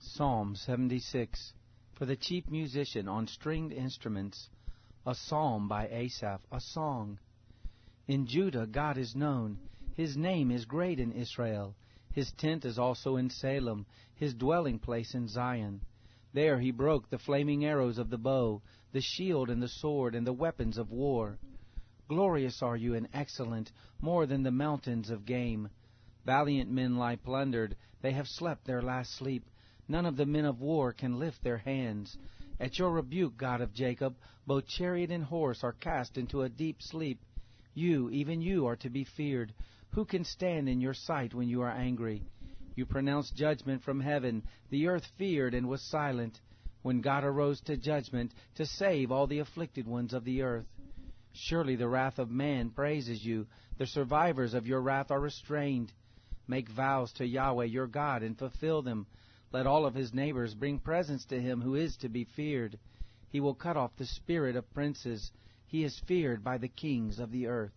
Psalm 76 For the chief musician on stringed instruments, a psalm by Asaph, a song. In Judah God is known, his name is great in Israel. His tent is also in Salem, his dwelling place in Zion. There he broke the flaming arrows of the bow, the shield and the sword, and the weapons of war. Glorious are you and excellent, more than the mountains of game. Valiant men lie plundered, they have slept their last sleep. None of the men of war can lift their hands. At your rebuke, God of Jacob, both chariot and horse are cast into a deep sleep. You, even you, are to be feared. Who can stand in your sight when you are angry? You pronounced judgment from heaven. The earth feared and was silent. When God arose to judgment, to save all the afflicted ones of the earth. Surely the wrath of man praises you. The survivors of your wrath are restrained. Make vows to Yahweh your God and fulfill them. Let all of his neighbors bring presents to him who is to be feared. He will cut off the spirit of princes. He is feared by the kings of the earth.